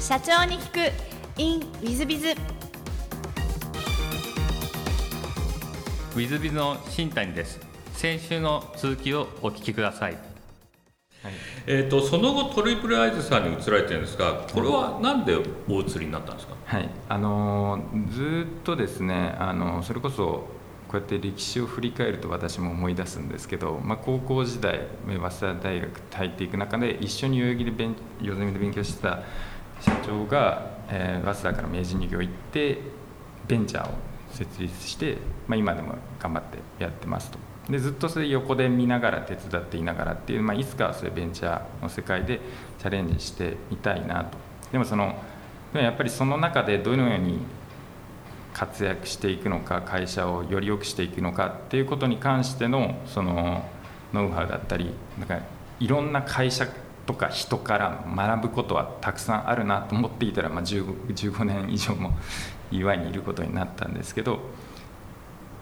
社長に聞く。In ウィズビズウィズビズの新谷です。先週の続きをお聞きください、はい、えーと、その後トリプルアイズさんに移られてるんですがこれは何でお移りになったんですか、はい。あのずっとですねあのそれこそこうやって歴史を振り返ると私も思い出すんですけど、まあ、高校時代早稲田大学入っていく中で一緒に代々木で勉代々木で勉強してた社長が、えー、早稲田から明治入業行ってベンチャーを設立して、まあ、今でも頑張ってやってますと。でずっとそれ横で見ながら手伝っていながらっていう、まあ、いつかはそういうベンチャーの世界でチャレンジしてみたいなと。でもそのやっぱりその中でどのように活躍していくのか会社をより良くしていくのかっていうことに関してのそのノウハウだったりなんかいろんな会社とか人から学ぶことはたくさんあるなと思っていたら、まあ15、15, 年以上も EY にいることになったんですけど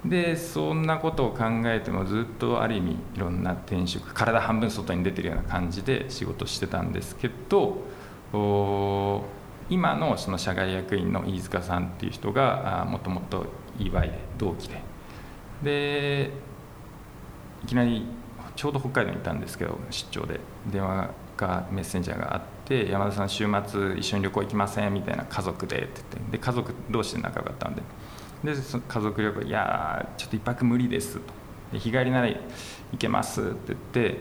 でそんなことを考えてもずっとある意味いろんな転職体半分外に出てるような感じで仕事してたんですけど今のその社外役員の飯塚さんっていう人がもともと EY で同期で。でいきなりちょうど北海道にいたんですけど出張で。電話がメッセンジャーがあって山田さん週末一緒に旅行行きませんみたいな家族でって言ってで家族同士で仲良かったんで。で家族旅行いやちょっと一泊無理ですと。で日帰りなら行けますって言って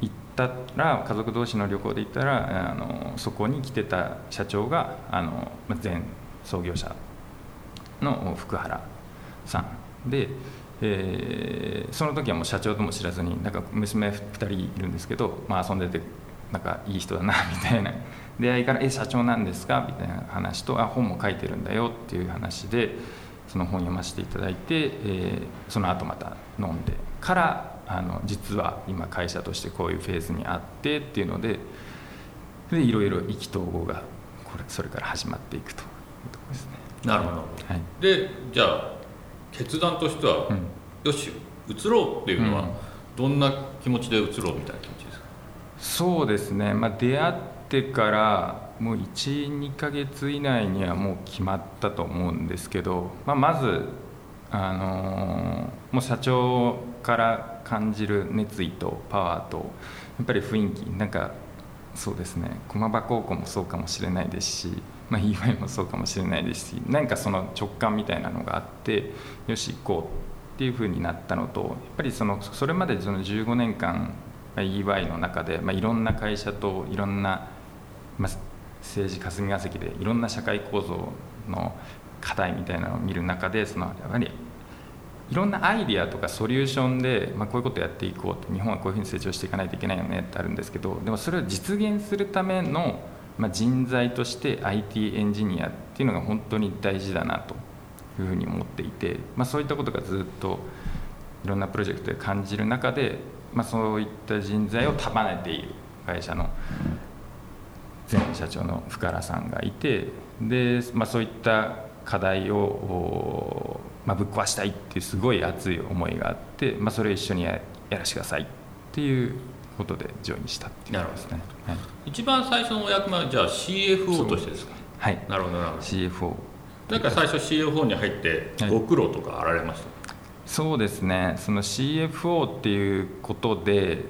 行ったら家族同士の旅行で行ったらあのそこに来てた社長があの前創業者の福原さんでえー、その時はもう社長とも知らずになんか娘2人いるんですけど、まあ、遊んでてなんかいい人だなみたいな 出会いから「え社長なんですか?」みたいな話と「あ本も書いてるんだよ」っていう話でその本読ませていただいて、えー、その後また飲んでからあの実は今会社としてこういうフェーズにあってっていうのででいろいろ意気投合がこれそれから始まっていくというところですね。なるほど、はい、でじゃあ決断としては、うん、よし移ろうっていうのは、どんな気持ちで移ろうみたいな気持ちですか？そうですね、まあ、出会ってからもう12か月以内にはもう決まったと思うんですけど、まあ、まず、あのー、もう社長から感じる熱意とパワーとやっぱり雰囲気なんかそうですね。駒場高校もそうかもしれないですしまあ、EY もそうかもしれないですし何かその直感みたいなのがあってよし行こうっていうふうになったのとやっぱりそのそれまでその15年間 EY の中で、まあ、いろんな会社といろんな、まあ、政治霞が関でいろんな社会構造の課題みたいなのを見る中でそのやっぱりいろんなアイディアとかソリューションで、まあ、こういうことやっていこうと日本はこういうふうに成長していかないといけないよねってあるんですけどでもそれを実現するためのまあ、人材として IT エンジニアっていうのが本当に大事だなというふうに思っていて、まあ、そういったことがずっといろんなプロジェクトで感じる中で、まあ、そういった人材を束ねている会社の前社長の深原さんがいてで、まあ、そういった課題を、まあ、ぶっ壊したいっていうすごい熱い思いがあって、まあ、それを一緒にやらせてくださいっていうことでジョインしたっていうことですね、はい、一番最初のお役目はじゃあ CFO としてですか？はい。なるほどなるほど。CFO なんか最初 CFO に入ってご苦労とかあられました、はい、そうですね。その CFO っていうことで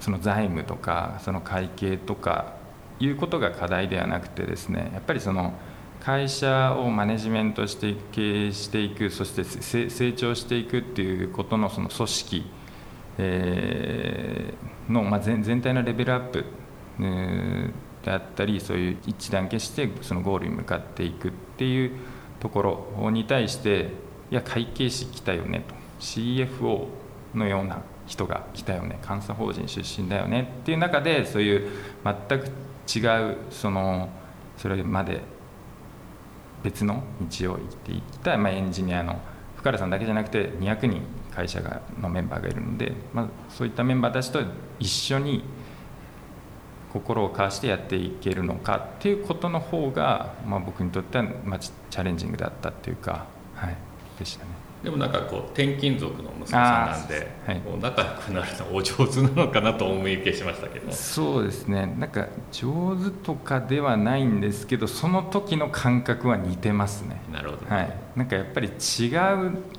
その財務とかその会計とかいうことが課題ではなくてですねやっぱりその会社をマネジメントして経営していくそして成長していくっていうことのその組織えー、の、まあ、全全体のレベルアップ、えー、であったりそういう一致団結してそのゴールに向かっていくっていうところに対していや会計士来たよねと。CFO のような人が来たよね。監査法人出身だよねっていう中でそういう全く違うそのそれまで別の道を行っていった、まあ、エンジニアの深原さんだけじゃなくて200人会社がのメンバーがいるので、まあ、そういったメンバーたちと一緒に心を交わしてやっていけるのかっていうことの方が、まあ、僕にとっては、ま、チャレンジングだったっていうか、はい、でしたね。でもなんかこう転勤族の息子さんなんで、はい、仲良くなるのお上手なのかなと思い受けしましたけど。そうですね。なんか上手とかではないんですけどその時の感覚は似てますね。なるほど、ね、はい、なんかやっぱり違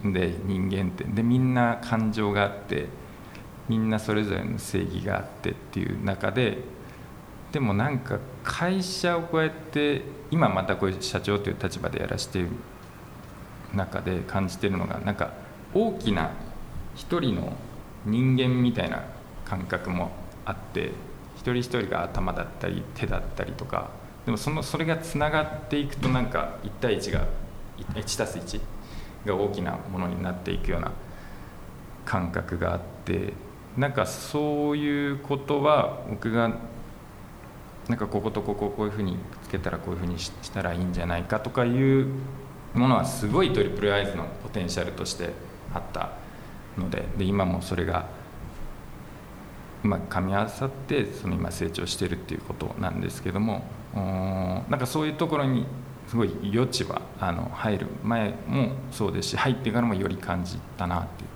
うんで人間って。でみんな感情があってみんなそれぞれの正義があってっていう中ででもなんか会社をこうやって今またこういう社長という立場でやらせている中で感じてるのがなんか大きな一人の人間みたいな感覚もあって一人一人が頭だったり手だったりとかでもそのそれがつながっていくとなんか1対1が 1+1 が大きなものになっていくような感覚があってなんかそういうことは僕がなんかこことここをこういうふうにつけたらこういうふうにしたらいいんじゃないかとかいうものはすごいトリプルアイズのポテンシャルとしてあったのでで今もそれがうまく噛み合わさってその今成長してるっていうことなんですけどもなんかそういうところにすごい余地はあの入る前もそうですし入ってからもより感じたなっていう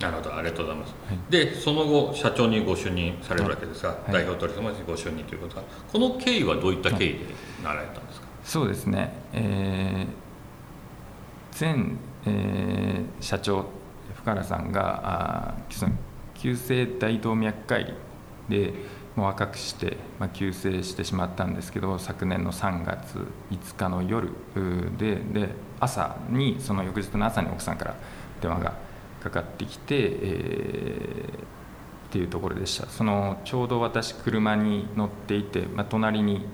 なるほどありがとうございます、はい、でその後社長にご就任されるわけですが、はい、代表取締役ご就任ということはこの経緯はどういった経緯でなられたんですか、はい、そうですね、えー、前、えー、社長深原さんがあ急性大動脈解離でもう若くして、まあ、急性してしまったんですけど昨年の3月5日の夜でで朝にその翌日の朝に奥さんから電話がかかってきて、えー、っていうところでした。そのちょうど私車に乗っていて、まあ、隣に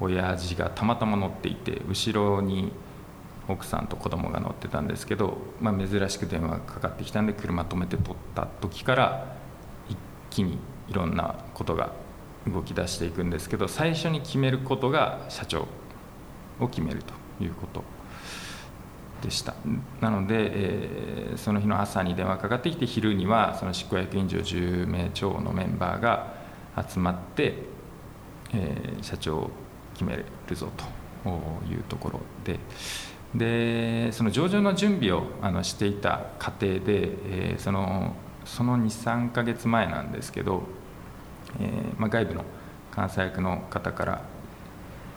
親父がたまたま乗っていて後ろに奥さんと子供が乗ってたんですけど、まあ、珍しく電話がかかってきたんで車止めて撮った時から一気にいろんなことが動き出していくんですけど最初に決めることが社長を決めるということでした。なので、えー、その日の朝に電話かかってきて昼にはその執行役員長10名超のメンバーが集まって、えー、社長を決めるぞというところででその上場の準備をあのしていた過程で、えー、そのその23か月前なんですけど、えーまあ、外部の監査役の方から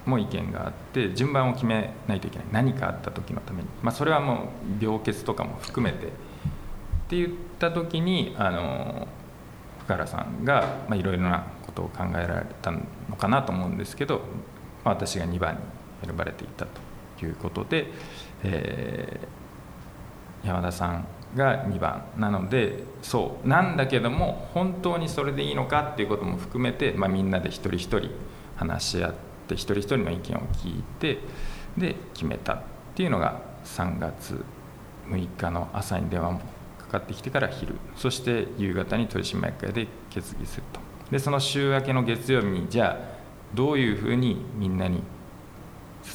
も意見があって順番を決めないといけない。何かあった時のために、まあ、それはもう病欠とかも含めて。って言った時にあの福原さんがいろいろなことを考えられたのかなと思うんですけど、まあ、私が2番に選ばれていたと。いうことで、えー、山田さんが2番なのでそうなんだけども本当にそれでいいのかっていうことも含めて、まあ、みんなで一人一人話し合って。って一人一人の意見を聞いてで決めたっていうのが3月6日の朝に電話もかかってきてから昼そして夕方に取締役会で決議するとでその週明けの月曜日にじゃあどういうふうにみんなに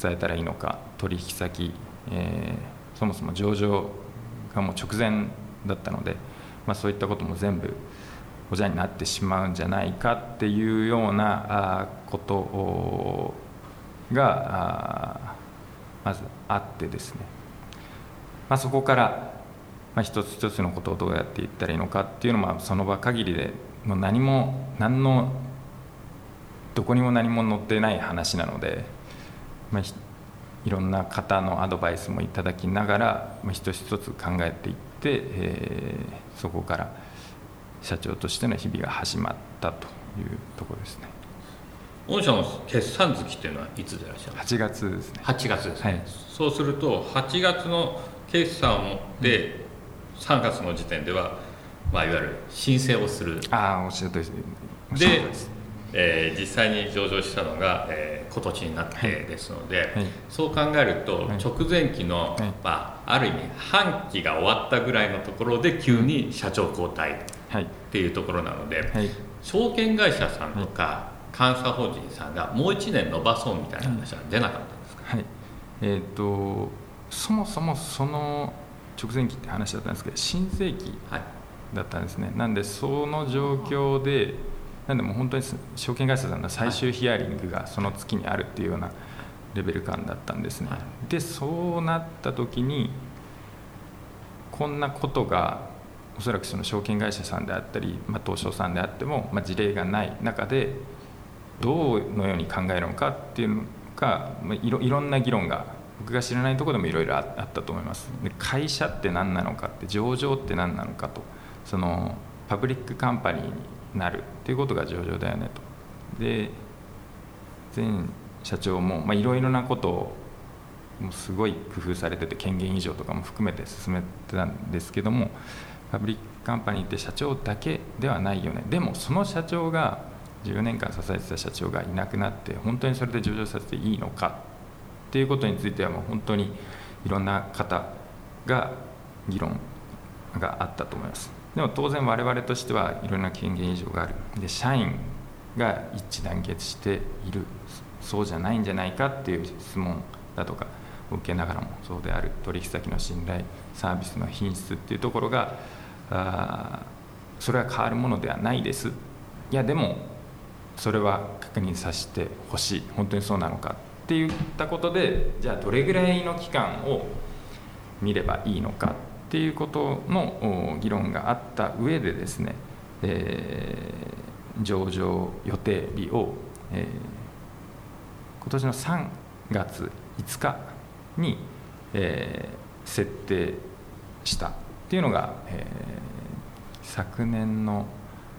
伝えたらいいのか取引先、えー、そもそも上場がもう直前だったので、まあ、そういったことも全部おじゃになってしまうんじゃないかっていうようなことがまずあってですね、まあ、そこから、まあ、一つ一つのことをどうやっていったらいいのかっていうのもその場限りでもう何も何のどこにも何も載ってない話なので、まあ、いろんな方のアドバイスもいただきながら、まあ、一つ一つ考えていって、えー、そこから社長としての日々が始まったというところですね。御社の決算月っていうのはいつでいらっしゃる8月ですね。8月ですね、はい、そうすると8月の決算で3月の時点では、まあ、いわゆる申請をする。ああおっしゃるとりです。でえー、実際に上場したのが、えー、今年になってですので、はい。はい、そう考えると、直前期の、まあ、ある意味半期が終わったぐらいのところで急に社長交代っていうところなので、証券会社さんとか、監査法人さんがもう1年延ばそうみたいな話は出なかったんですか、はい。えーと、そもそもその直前期って話だったんですけど新世紀だったんですね、はい、なんでその状況でなんでも本当に証券会社さんの最終ヒアリングがその月にあるっていうようなレベル感だったんですね、はい、でそうなった時にこんなことがおそらくその証券会社さんであったり、まあ、東証さんであっても、まあ、事例がない中でどのように考えるのかっていうのが、まあ、いろいろんな議論が僕が知らないところでもいろいろあったと思います。で会社って何なのかって上場って何なのかとそのパブリックカンパニーになるっていうことが上場だよねと。で前社長もいろいろなことをもうすごい工夫されてて権限委譲とかも含めて進めてたんですけどもパブリックカンパニーって社長だけではないよね。でもその社長が14年間支えてた社長がいなくなって本当にそれで上場させていいのかっていうことについてはもう本当にいろんな方が議論があったと思います。でも当然我々としてはいろんな権限委譲がある。で社員が一致団結している。そうじゃないんじゃないかっていう質問だとか受けながらもそうである。取引先の信頼サービスの品質っていうところがあそれは変わるものではないです。いやでもそれは確認させてほしい。本当にそうなのかっていったことでじゃあどれぐらいの期間を見ればいいのかっていうことの議論があった上でですね、えー、上場予定日を、えー、今年の3月5日に、えー、設定したっていうのが、えー、昨年の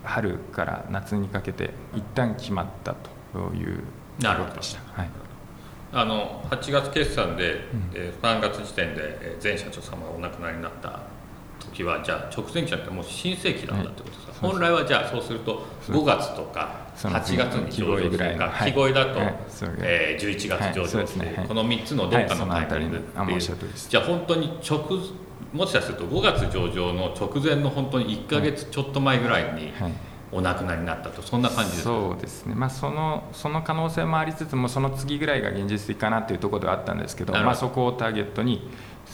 春から夏にかけて一旦決まったというなるほどでした。はいあの8月決算で、うん、えー、3月時点で前社長様がお亡くなりになった時はじゃあ直前期じゃなくてもう新世紀だったってことですか、はい、本来はじゃあそうすると5月とか8月に上場するか木越だと、はい。えー、11月上場する、はい。ね、この3つのどっかのタイミングっていう、じゃあ本当に直もしかすると5月上場の直前の本当に1か月ちょっと前ぐらいに、お亡くなりになったとそんな感じですそうですね、まあ、そのその可能性もありつつもその次ぐらいが現実的かなというところではあったんですけどまあ、そこをターゲットに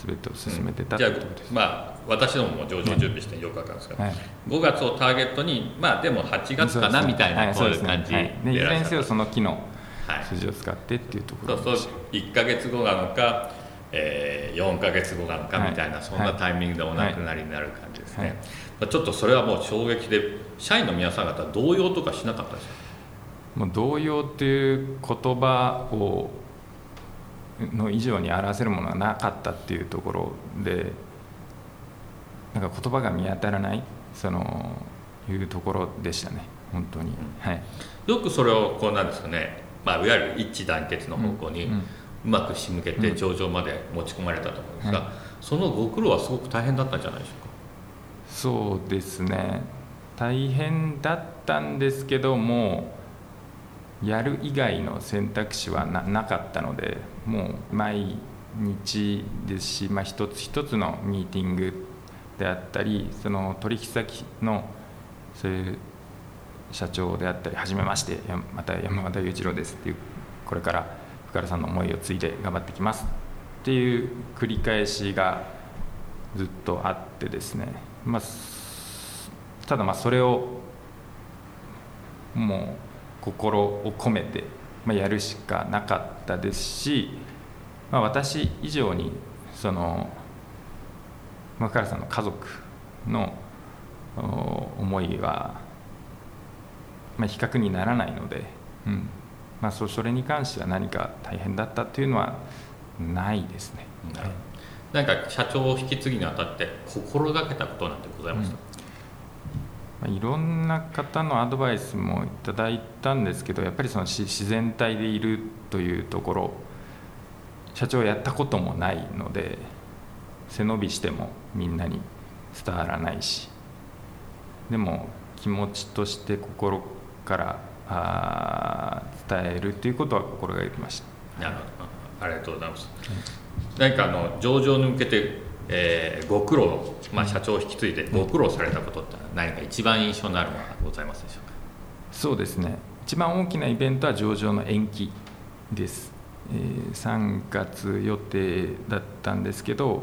全てを進めてた、うん、ということですまあ私どもも上場準備してよく分かるんです。けど、はい、5月をターゲットにまあでも8月かなみたいなこういう感じで、ねはい、いずれにせよその機能数字を使ってっていうところそうそう1か月後なのか、えー、4か月後なのかみたいな、そんなタイミングでお亡くなりになる感じですね、ちょっとそれはもう衝撃で社員の皆さん方動揺とかしなかったですか？もう動揺っていう言葉をの以上に表せるものがなかったっていうところでなんか言葉が見当たらないそのいうところでしたね。本当に、はい、よくそれをこうなんですかね、まあ、いわゆる一致団結の方向にうまく仕向けて上場まで持ち込まれたと思うんですが、うんはい、そのご苦労はすごく大変だったんじゃないでしょうか？そうですね。大変だったんですけどもやる以外の選択肢はなかったのでもう毎日ですし、まあ、一つ一つのミーティングであったりその取引先のそういう社長であったりはじめましてまた山形雄一郎ですっていうこれから原さんの思いを継いで頑張ってきますっていう繰り返しがずっとあってですね。まあ、ただまあそれをもう心を込めて、やるしかなかったですし、まあ、私以上にその深原さんの家族の思いは、まあ、比較にならないので、うん。まあ、そそれに関しては何か大変だったというのはないですね。うん何か社長を引き継ぎにあたって心がけたことなんてございました、うん、いろんな方のアドバイスもいただいたんですけどやっぱりその自然体でいるというところ社長やったこともないので背伸びしてもみんなに伝わらないしでも気持ちとして心からあ伝えるということは心がけてました。なるほど。ありがとうございます、うん何かあの上場に向けて、えー、ご苦労、まあ、社長を引き継いでご苦労されたことって何か一番印象のあるものがございますでしょうか？そうですね。一番大きなイベントは上場の延期です、えー、3月予定だったんですけど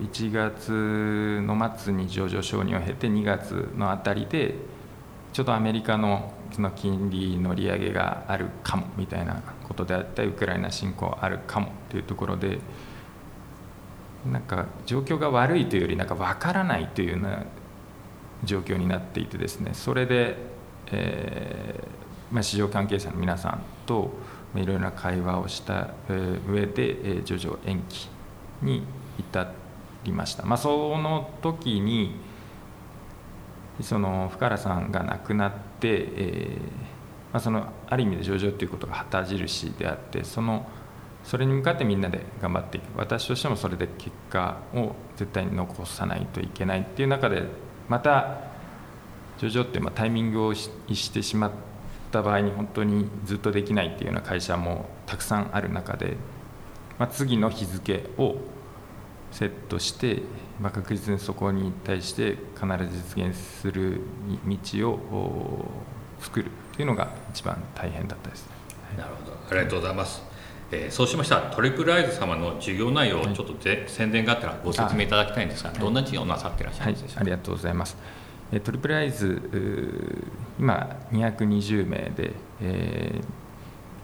1月の末に上場承認を経て2月のあたりでちょっとアメリカのその金利の利上げがあるかもみたいなことであったりウクライナ侵攻あるかもというところでなんか状況が悪いというよりなんか分からないというような状況になっていてですねそれで、えーまあ、市場関係者の皆さんといろいろな会話をした上で、徐々延期に至りました、まあ、その時にその深原さんが亡くなって、えまあ、そのある意味で上場ということが旗印であってそのそれに向かってみんなで頑張っていく。私としてもそれで結果を絶対に残さないといけないっていう中でまた上場ってまあタイミングを逸してしまった場合に本当にずっとできないっていうような会社もたくさんある中で、まあ、次の日付をセットして、まあ、確実にそこに対して必ず実現する道を作るというのが一番大変だったです、なるほど。ありがとうございます。えー、そうしましたトリプルアイズ様の事業内容をちょっとで、はい、宣伝があったらご説明いただきたいんですが、どんな事業をなさっていらっしゃるんでしょうか、はい、ありがとうございます。えトリプルアイズ今220名で、えー、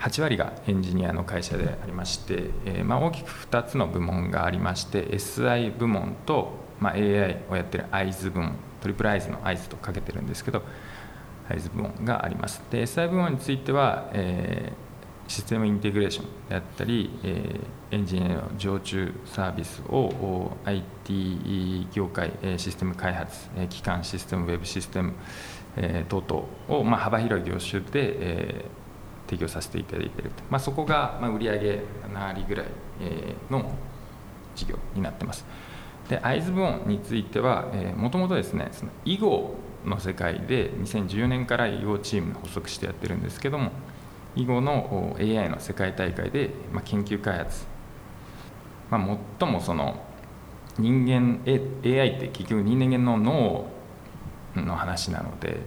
8割がエンジニアの会社でありまして、えーまあ、大きく2つの部門がありまして SI 部門と、まあ、AI をやってるアイズ部門トリプルアイズのアイズとかけてるんですけどアイズ部門があります。で SI 部門については、えーシステムインテグレーションであったり、えー、エンジニアの常駐サービスを IT 業界システム開発基幹システムウェブシステム、えー、等々を、まあ、幅広い業種で、えー、提供させていただいていると、まあ、そこが、まあ、売上7割ぐらい、の事業になってます。でアイズボーンについてはもともとですねその囲碁の世界で2014年から囲碁チームの発足してやってるんですけども囲碁の AI の世界大会で、ま、研究開発、まあ、最もその人間 AI って結局人間の脳の話なので、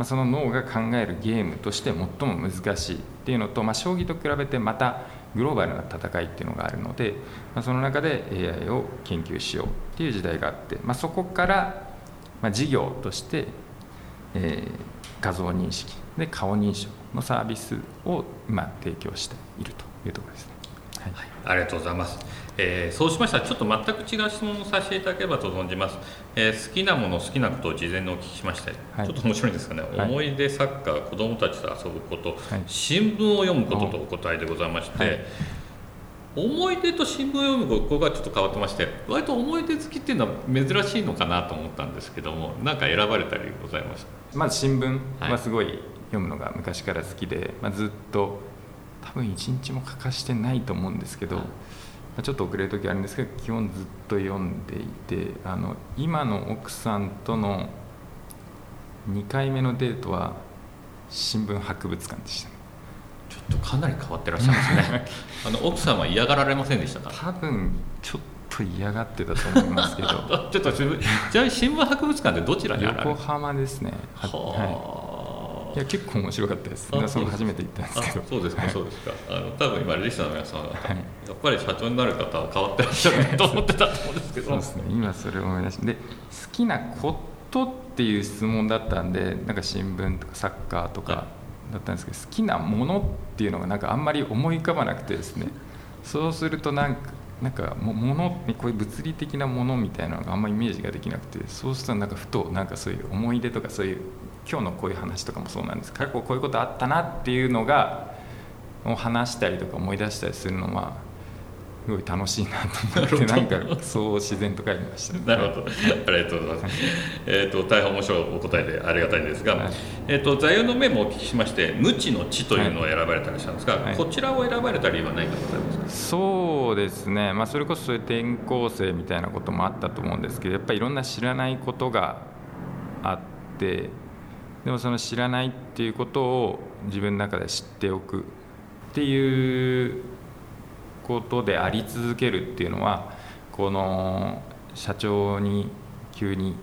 まあ、その脳が考えるゲームとして最も難しいっていうのと、まあ、将棋と比べてまたグローバルな戦いっていうのがあるので、まあ、その中で AI を研究しようっていう時代があって、まあ、そこから、まあ、事業として、えー、画像認識で顔認証のサービスを今提供しているというところですね。はい、はい、ありがとうございます。えー、そうしましたらちょっと全く違う質問をさせていただければと存じます、えー、好きなもの好きなことを事前にお聞きしまして、はい、ちょっと面白いんですかね、はい、思い出サッカー子どもたちと遊ぶこと、新聞を読むこととお答えでございまして、思い出と新聞を読むここがちょっと変わってまして割と思い出好きっていうのは珍しいのかなと思ったんですけども何か選ばれたりございましたまず新聞はすごい読むのが昔から好きで、まあ、ずっと多分一日も欠かしてないと思うんですけど、まあ、ちょっと遅れる時あるんですけど基本ずっと読んでいてあの今の奥さんとの2回目のデートは新聞博物館でしたね。ちょっとかなり変わってらっしゃいますね。あの奥さんは嫌がられませんでしたか？多分ちょっと嫌がってたと思いますけど。ちょっとじゃあ新聞博物館ってどちらにある横浜ですね。はいいや結構面白かったです。皆さん初めて行ったんですけど。そうですか、そうですか。あの多分今リスナーの皆さんは、はい、やっぱり社長になる方は変わってらっしゃると思ってたと思うんですけど。そうですね。今それを思い出して。で好きなことっていう質問だったんでなんか新聞とかサッカーとか、はい。だったんですけど好きなものっていうのがなんかあんまり思い浮かばなくてですね。そうするとなんかなんかものこういう物理的なものみたいなのがあんまりイメージができなくてそうするとなんかふとなんかそういう思い出とかそういう今日のこういう話とかもそうなんです過去こういうことあったなっていうのがを話したりとか思い出したりするのはすごい楽しいなと思ってなんかそう自然と書いてました。なるほど。ありがとうございます。えっと大変面白いお答えでありがたいんですが、はい、えっと座右の銘もお聞きしまして無知の知というのを選ばれたりしたんですが、はい、こちらを選ばれた理由は何かございますか？そうですね。まあそれこそそういう転校生みたいなこともあったと思うんですけどやっぱりいろんな知らないことがあってでもその知らないっていうことを自分の中で知っておくっていうことであり続けるっていうのはこの社長に急に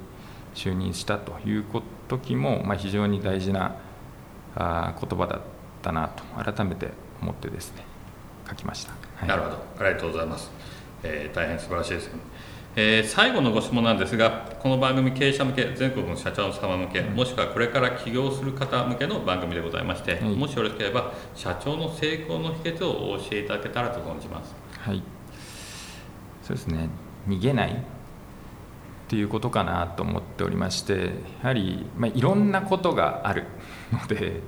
就任したという時も、ま、非常に大事なあ言葉だったなと改めて思ってですね書きました、はい、なるほど。ありがとうございます、えー、大変素晴らしいです、えー、最後のご質問なんですがこの番組経営者向け全国の社長様向け、もしくはこれから起業する方向けの番組でございまして、もしよろしければ社長の成功の秘訣をお教えいただけたらと存じます。はい。そうですね。逃げないっていうことかなと思っておりましてやはり、まあ、いろんなことがある ので、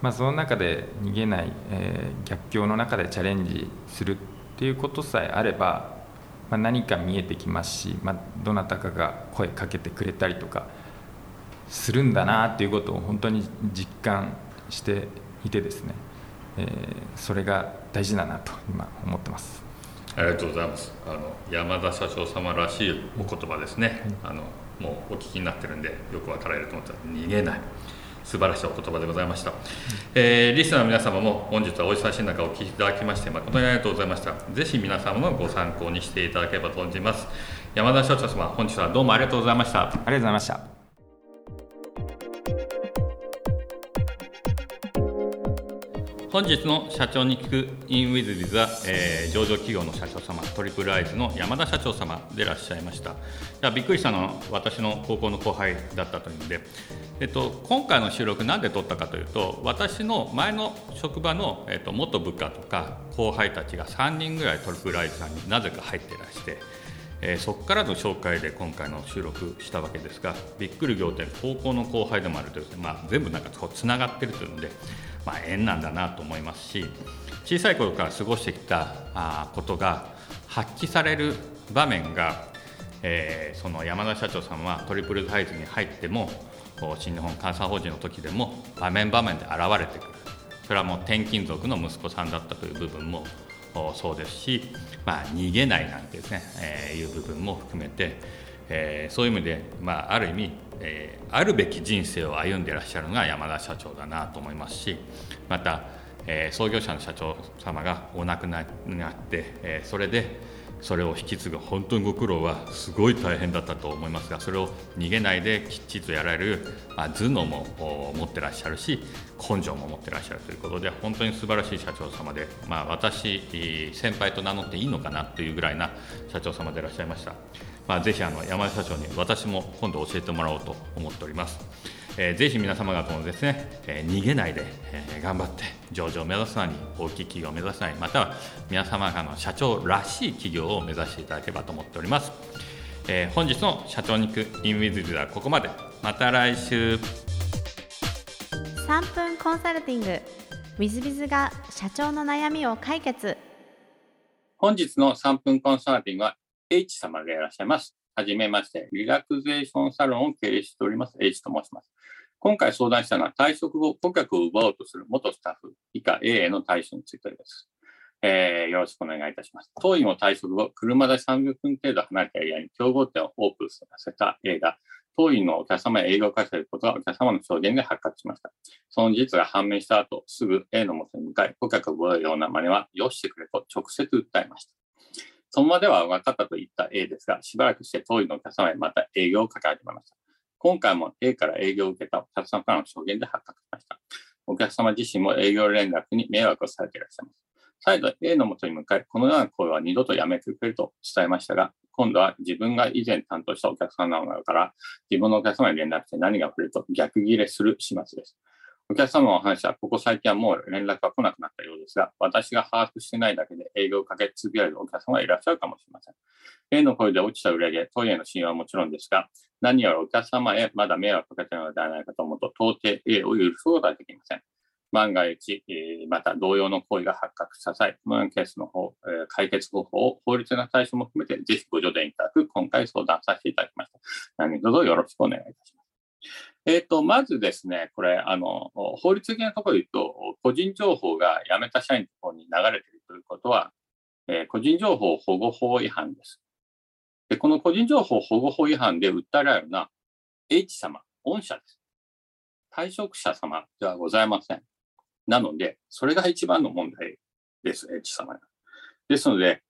まあ、その中で逃げない、えー、逆境の中でチャレンジするっていうことさえあれば、まあ、何か見えてきますし、まあ、どなたかが声かけてくれたりとかするんだなっていうことを本当に実感していてですね、えー、それが大事だなと今思ってます。ありがとうございます。あの山田社長様らしいお言葉ですね。あのもうお聞きになってるんでよくわかられると思ったら逃げない。素晴らしいお言葉でございました。えー、リスナーの皆様も本日はお忙しい中お聞きいただきまして誠にありがとうございました。ぜひ皆様のご参考にしていただければと存じます。山田所長様、本日はどうもありがとうございました。ありがとうございました。本日の社長に聞く in with with は、えー、上場企業の社長様トリプルアイズの山田社長様でいらっしゃいました。いやびっくりしたのは私の高校の後輩だったというんで、えっと、今回の収録何で撮ったかというと私の前の職場の、えっと、元部下とか後輩たちが3人ぐらいトリプルアイズさんになぜか入っていらしてえー、そこからの紹介で今回の収録したわけですがびっくり仰天高校の後輩でもあるというまあ、全部なんかこうつながってるというのでまあ、縁なんだなと思いますし小さい頃から過ごしてきたあことが発揮される場面が、えー、その山田社長さんはトリプルサイズに入っても新日本監査法人の時でも場面場面で現れてくる。それはもう転勤族の息子さんだったという部分もそうですし、まあ、逃げないなんてですね、えー、いう部分も含めて、えー、そういう意味で、まあ、ある意味えー、あるべき人生を歩んでいらっしゃるのが山田社長だなと思いますしまた、えー、創業者の社長様がお亡くなりになって、えー、それでそれを引き継ぐ本当にご苦労はすごい大変だったと思いますがそれを逃げないできっちりとやられる、まあ、頭脳も持ってらっしゃるし根性も持ってらっしゃるということで本当に素晴らしい社長様で、まあ、私先輩と名乗っていいのかなというぐらいな社長様でいらっしゃいました。まあ、ぜひあの山田社長に私も今度教えてもらおうと思っております。えー、ぜひ皆様方もですね、えー、逃げないで、えー、頑張って上場を目指すなり大きい企業を目指すなりまたは皆様方の社長らしい企業を目指していただければと思っております、えー、本日の社長に行くインウィズではここまで。また来週。3分コンサルティング。i z b i z が社長の悩みを解決。本日の3分コンサルティングは H 様でいらっしゃいます。はじめまして、リラクゼーションサロンを経営しております H と申します。今回相談したのは退職後顧客を奪おうとする元スタッフ以下 A への対処についてです。えー、よろしくお願いいたします。当院を退職後、車で30分程度離れたエリアに競合店をオープンさせた A が、当院のお客様へ営業を返せることがお客様の証言で発覚しました。その事実が判明した後、すぐ A の元に向かい、顧客を奪うような真似はよしてくれと直接訴えました。その場では分かったと言った A ですが、しばらくして当位のお客様へまた営業をかけ始めました。今回も A から営業を受けたお客様からの証言で発覚しました。お客様自身も営業連絡に迷惑をされていらっしゃいます。再度 A の元に向かい、このような声は二度とやめてくれると伝えましたが、今度は自分が以前担当したお客様なのから、自分のお客様に連絡して何が来ると逆ギレする始末です。お客様の話は、ここ最近はもう連絡が来なくなったようですが、私が把握してないだけで営業をかけ続けられるお客様がいらっしゃるかもしれません。A の声で落ちた売上、トイレの信用はもちろんですが、何やらお客様へまだ迷惑をかけているのではないかと思うと、到底 A を許すことができません。万が一、また同様の行為が発覚した際、このようなケースの方、解決方法を法律の対象も含めて、ぜひご助言いただく、今回相談させていただきました。何卒よろしくお願いいたします。えっ、ー、と、まずですね、これ、あの、法律的なところで言うと、個人情報が辞めた社員のところに流れているということは、えー、個人情報保護法違反です。で、この個人情報保護法違反で訴えられるのは、H 様、御社です。退職者様ではございません。なので、それが一番の問題です、H 様がですので、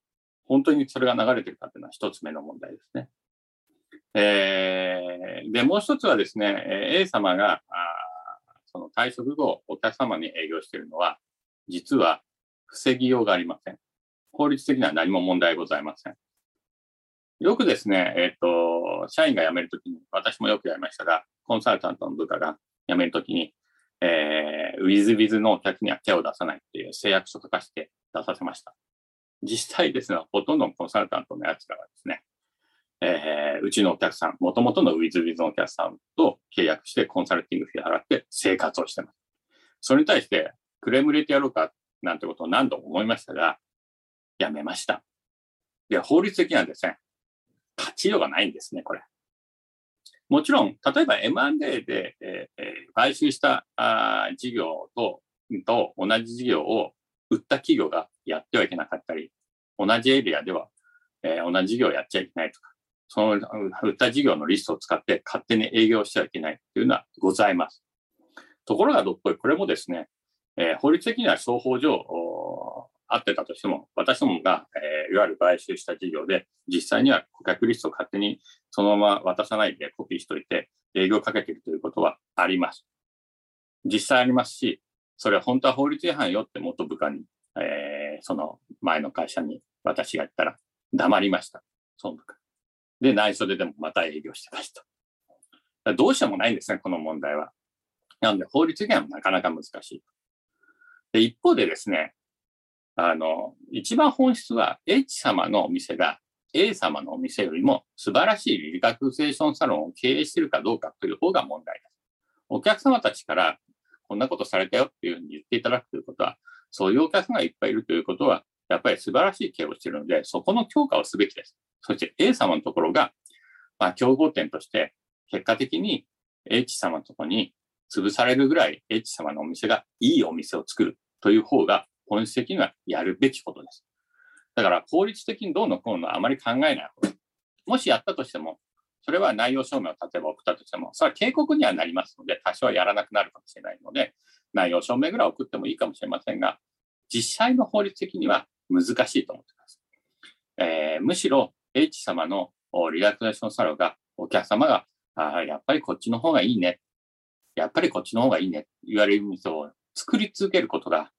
本当にそれが流れているかというのは一つ目の問題ですね。えー、で、もう一つはですね、A 様が、あその退職後、お客様に営業しているのは、実は防ぎようがありません。法律的には何も問題ございません。よくですね、えっ、ー、と、社員が辞めるときに、私もよくやりましたが、コンサルタントの部下が辞めるときに、えー、ウィズウィズのお客には手を出さないっていう誓約書を書かせて出させました。実際ですね、ほとんどのコンサルタントのやつらはですね、えー、うちのお客さん、もともとのウィズビズのお客さんと契約してコンサルティング費払って生活をしてます。それに対して、クレーム入れてやろうかなんてことを何度も思いましたが、やめました。で、法律的にはですね、価値度がないんですね、これ。もちろん、例えば M&A で、えー、買収したあ事業とと同じ事業を売った企業がやってはいけなかったり、同じエリアでは、えー、同じ事業をやっちゃいけないとか、その売った事業のリストを使って勝手に営業してはいけないというのはございます。ところがどっこい、これもですね、えー、法律的には双方上、合ってたとしても、私どもが、えー、いわゆる買収した事業で、実際には顧客リストを勝手にそのまま渡さないでコピーしといて、営業をかけているということはあります。実際ありますし、それは本当は法律違反よって元部下に、えー、その前の会社に私が言ったら黙りました。その部下。で、内緒ででもまた営業してました。どうしてもないんですね、この問題は。なので、法律違反はなかなか難しい。で、一方でですね、あの、一番本質は H 様のお店が A 様のお店よりも素晴らしいリラクゼーションサロンを経営しているかどうかという方が問題です。お客様たちからこんなことされたよっていうふうに言っていただくということは、そういうお客さんがいっぱいいるということは、やっぱり素晴らしい経営をしているので、そこの強化をすべきです。そして A 様のところが、まあ、競合点として、結果的に H 様のところに潰されるぐらい H 様のお店がいいお店を作るという方が本質的にはやるべきことです。だから効率的にどうのこうのあまり考えない方がもしやったとしても、それは内容証明を例えば送ったとしても、それは警告にはなりますので、多少はやらなくなるかもしれないので、内容証明ぐらい送ってもいいかもしれませんが、実際の法律的には難しいと思っています。えー、むしろ H 様のリラクゼーションサロンがお客様が、あやっぱりこっちの方がいいね。やっぱりこっちの方がいいね。言われる店を作り続けることが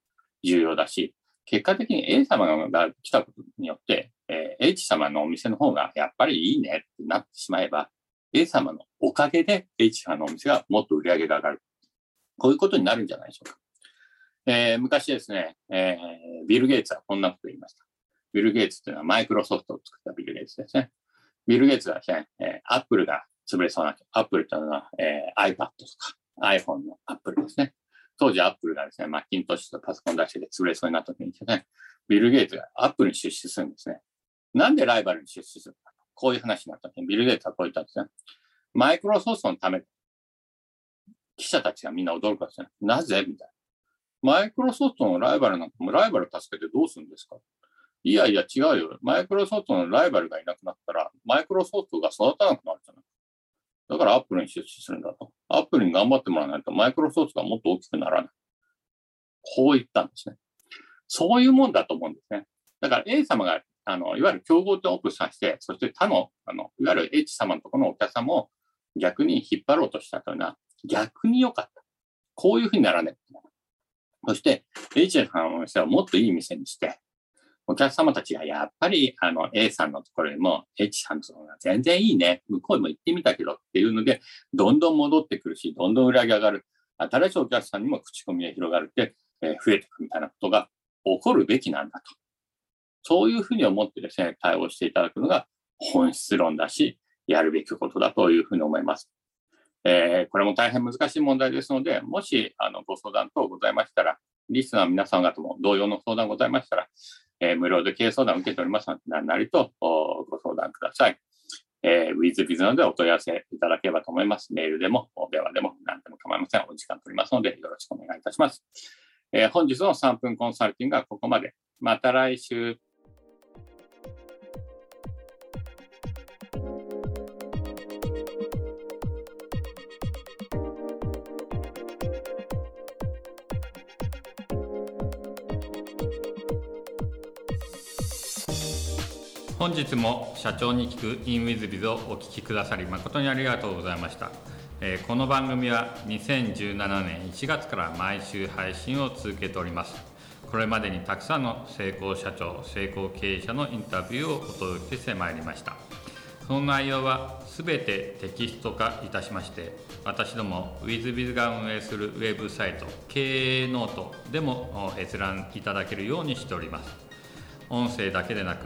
重要だし、結果的に A 様が来たことによって、えー、H 様のお店の方がやっぱりいいねってなってしまえば、A 様のおかげで H 様のお店がもっと売り上げが上がる。こういうことになるんじゃないでしょうか。えー、昔ですね、えー、ビル・ゲイツはこんなこと言いました。ビル・ゲイツっていうのはマイクロソフトを作ったビル・ゲイツですね。ビル・ゲイツはですね、えー、アップルが潰れそうな、アップルというのは、えー、iPad とか iPhone のアップルですね。当時アップルがですね、マッキントッシュとパソコン出して潰れそうになった時にですね、ビル・ゲイツがアップルに出資するんですね。なんでライバルに出資するかこういう話になった時にビル・ゲイツはこう言ったんですね。マイクロソフトのため記者たちがみんな驚くんですね。なぜみたいな。マイクロソフトのライバルなんかもライバル助けてどうするんですか？いやいや違うよ。マイクロソフトのライバルがいなくなったら、マイクロソフトが育たなくなるじゃない。だからアップルに出資するんだと。アップルに頑張ってもらわないと、マイクロソフトがもっと大きくならない。こう言ったんですね。そういうもんだと思うんですね。だから A 様が、あの、いわゆる競合店をオープンさせて、そして他の、あの、いわゆる H 様のところのお客様を逆に引っ張ろうとしたというのは、逆に良かった。こういうふうにならない。そして、H 様のお店をもっといい店にして、お客様たちがやっぱりあの A さんのところにも H さんのところが全然いいね。向こうにも行ってみたけどっていうので、どんどん戻ってくるし、どんどん売り上げ上がる。新しいお客さんにも口コミが広がるって、えー、増えていくみたいなことが起こるべきなんだと。そういうふうに思ってですね、対応していただくのが本質論だし、やるべきことだというふうに思います。えー、これも大変難しい問題ですので、もしあのご相談等ございましたら、リスナーの皆さん方も同様の相談ございましたら、えー、無料で経営相談を受けておりますので、何なりとご相談ください。えー、WithBiz などでお問い合わせいただければと思います。メールでも、電話でも、何でも構いません。お時間取りますので、よろしくお願いいたします。えー、本日の3分コンサルティングはここまで。また来週。本日も社長に聞く InWithBiz をお聞きくださり誠にありがとうございました、えー、この番組は2017年1月から毎週配信を続けております。これまでにたくさんの成功社長成功経営者のインタビューをお届けしてまいりました。その内容はすべてテキスト化いたしまして私ども WizBiz が運営するウェブサイト経営ノートでも閲覧いただけるようにしております。音声だけでなく